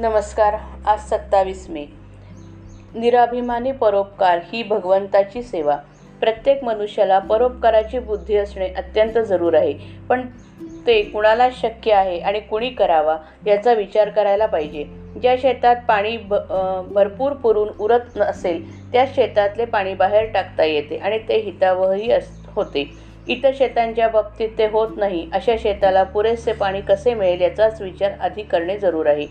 नमस्कार आज सत्तावीस मे. निराभिमानी परोपकार ही भगवंताची सेवा. प्रत्येक मनुष्याला परोपकाराची बुद्धी असणे अत्यंत जरूर आहे पण ते कुणाला शक्य आहे आणि कुणी करावा याचा विचार करायला पाहिजे. ज्या शेतात पाणी भ भरपूर पुरून उरत नसेल त्या शेतातले पाणी बाहेर टाकता येते आणि ते हितावहही अस होते. इतर शेतांच्या बाबतीत ते होत नाही. अशा शेताला पुरेसे पाणी कसे मिळेल याचाच विचार आधी करणे जरूर आहे.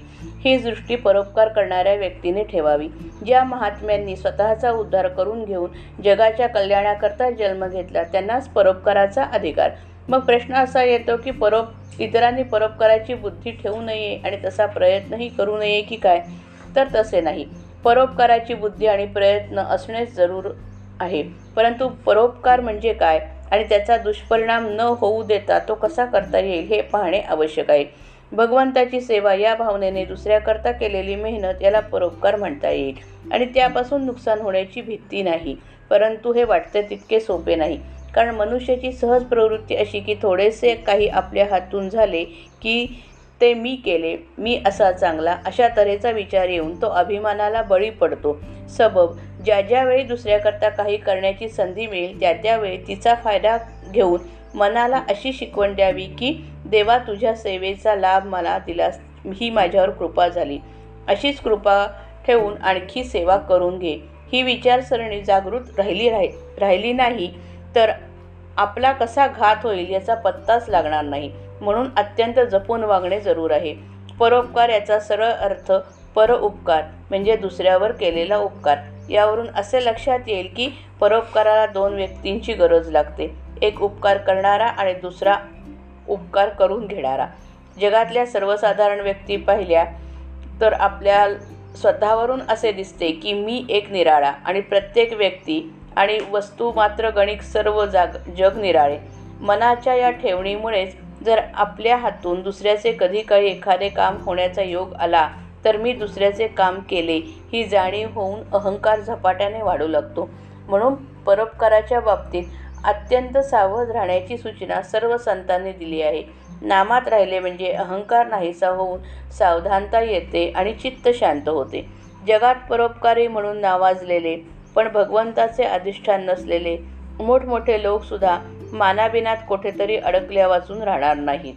ही दृष्टी परोपकार करणाऱ्या व्यक्तीने ठेवावी. ज्या महात्म्यांनी स्वतःचा उद्धार करून घेऊन जगाच्या कल्याणाकरता जन्म घेतला त्यांनाच परोपकाराचा अधिकार. मग प्रश्न असा येतो की परोप इतरांनी परोपकाराची बुद्धी ठेवू नये आणि तसा प्रयत्नही करू नये की काय? तर तसे नाही. परोपकाराची बुद्धी आणि प्रयत्न असणेच जरूर आहे. परंतु परोपकार म्हणजे काय? आणि त्याचा दुष्परिणाम न होऊ देता तो कसा करता येईल हे पाहणे आवश्यक आहे. भगवंताची सेवा या भावनेने दुसऱ्याकरता केलेली मेहनत याला परोपकार म्हणता येईल. आणि त्यापासून नुकसान होण्याची भीती नाही. परंतु हे वाटते तितके सोपे नाही. कारण मनुष्याची सहज प्रवृत्ती अशी की थोडेसे काही आपल्या हातून झाले की ते मी केले मी असा चांगला अशा तऱ्हेचा विचार येऊन तो अभिमानाला बळी पडतो. सबब ज्या ज्यावेळी दुसऱ्याकरता काही करण्याची संधी मिळेल त्या त्यावेळी तिचा फायदा घेऊन मनाला अशी शिकवण द्यावी की देवा तुझ्या सेवेचा लाभ मला दिलास ही माझ्यावर कृपा झाली. अशीच कृपा ठेवून आणखी सेवा करून घे ही विचारसरणी जागृत राहिली राहि राहिली नाही तर आपला कसा घात होईल याचा पत्ताच लागणार नाही. म्हणून अत्यंत जपून वागणे जरूर आहे. परोपकार याचा सरळ अर्थ पर उपकार म्हणजे दुसऱ्यावर केलेला उपकार. यावरून असे लक्षात येईल की परोपकाराला दोन व्यक्तींची गरज लागते. एक उपकार करणारा आणि दुसरा उपकार करून घेणारा. जगातल्या सर्वसाधारण व्यक्ती पाहिल्या तर आपल्या स्वतःवरून असे दिसते की मी एक निराळा आणि प्रत्येक व्यक्ती आणि वस्तू मात्र गणिक सर्व जाग जग निराळे. मनाच्या या ठेवणीमुळेच जर आपल्या हातून दुसऱ्याचे कधी काही एखादे काम होण्याचा योग आला तर मी दुसऱ्याचे काम केले. ही जाणीव होऊन अहंकार झपाट्याने वाढू लागतो. म्हणून परोपकाराच्या बाबतीत अत्यंत सावध राहण्याची सूचना सर्व संतांनी दिली आहे. नामात राहिले म्हणजे अहंकार नाहीसा होऊन सावधानता येते आणि चित्त शांत होते. जगात परोपकारी म्हणून नावाजलेले पण भगवंताचे अधिष्ठान नसलेले मोठमोठे लोकसुद्धा मानाबिनात कुठेतरी अडकल्या वाचून राहणार नाहीत.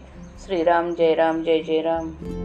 श्रीराम जय राम जय जय राम.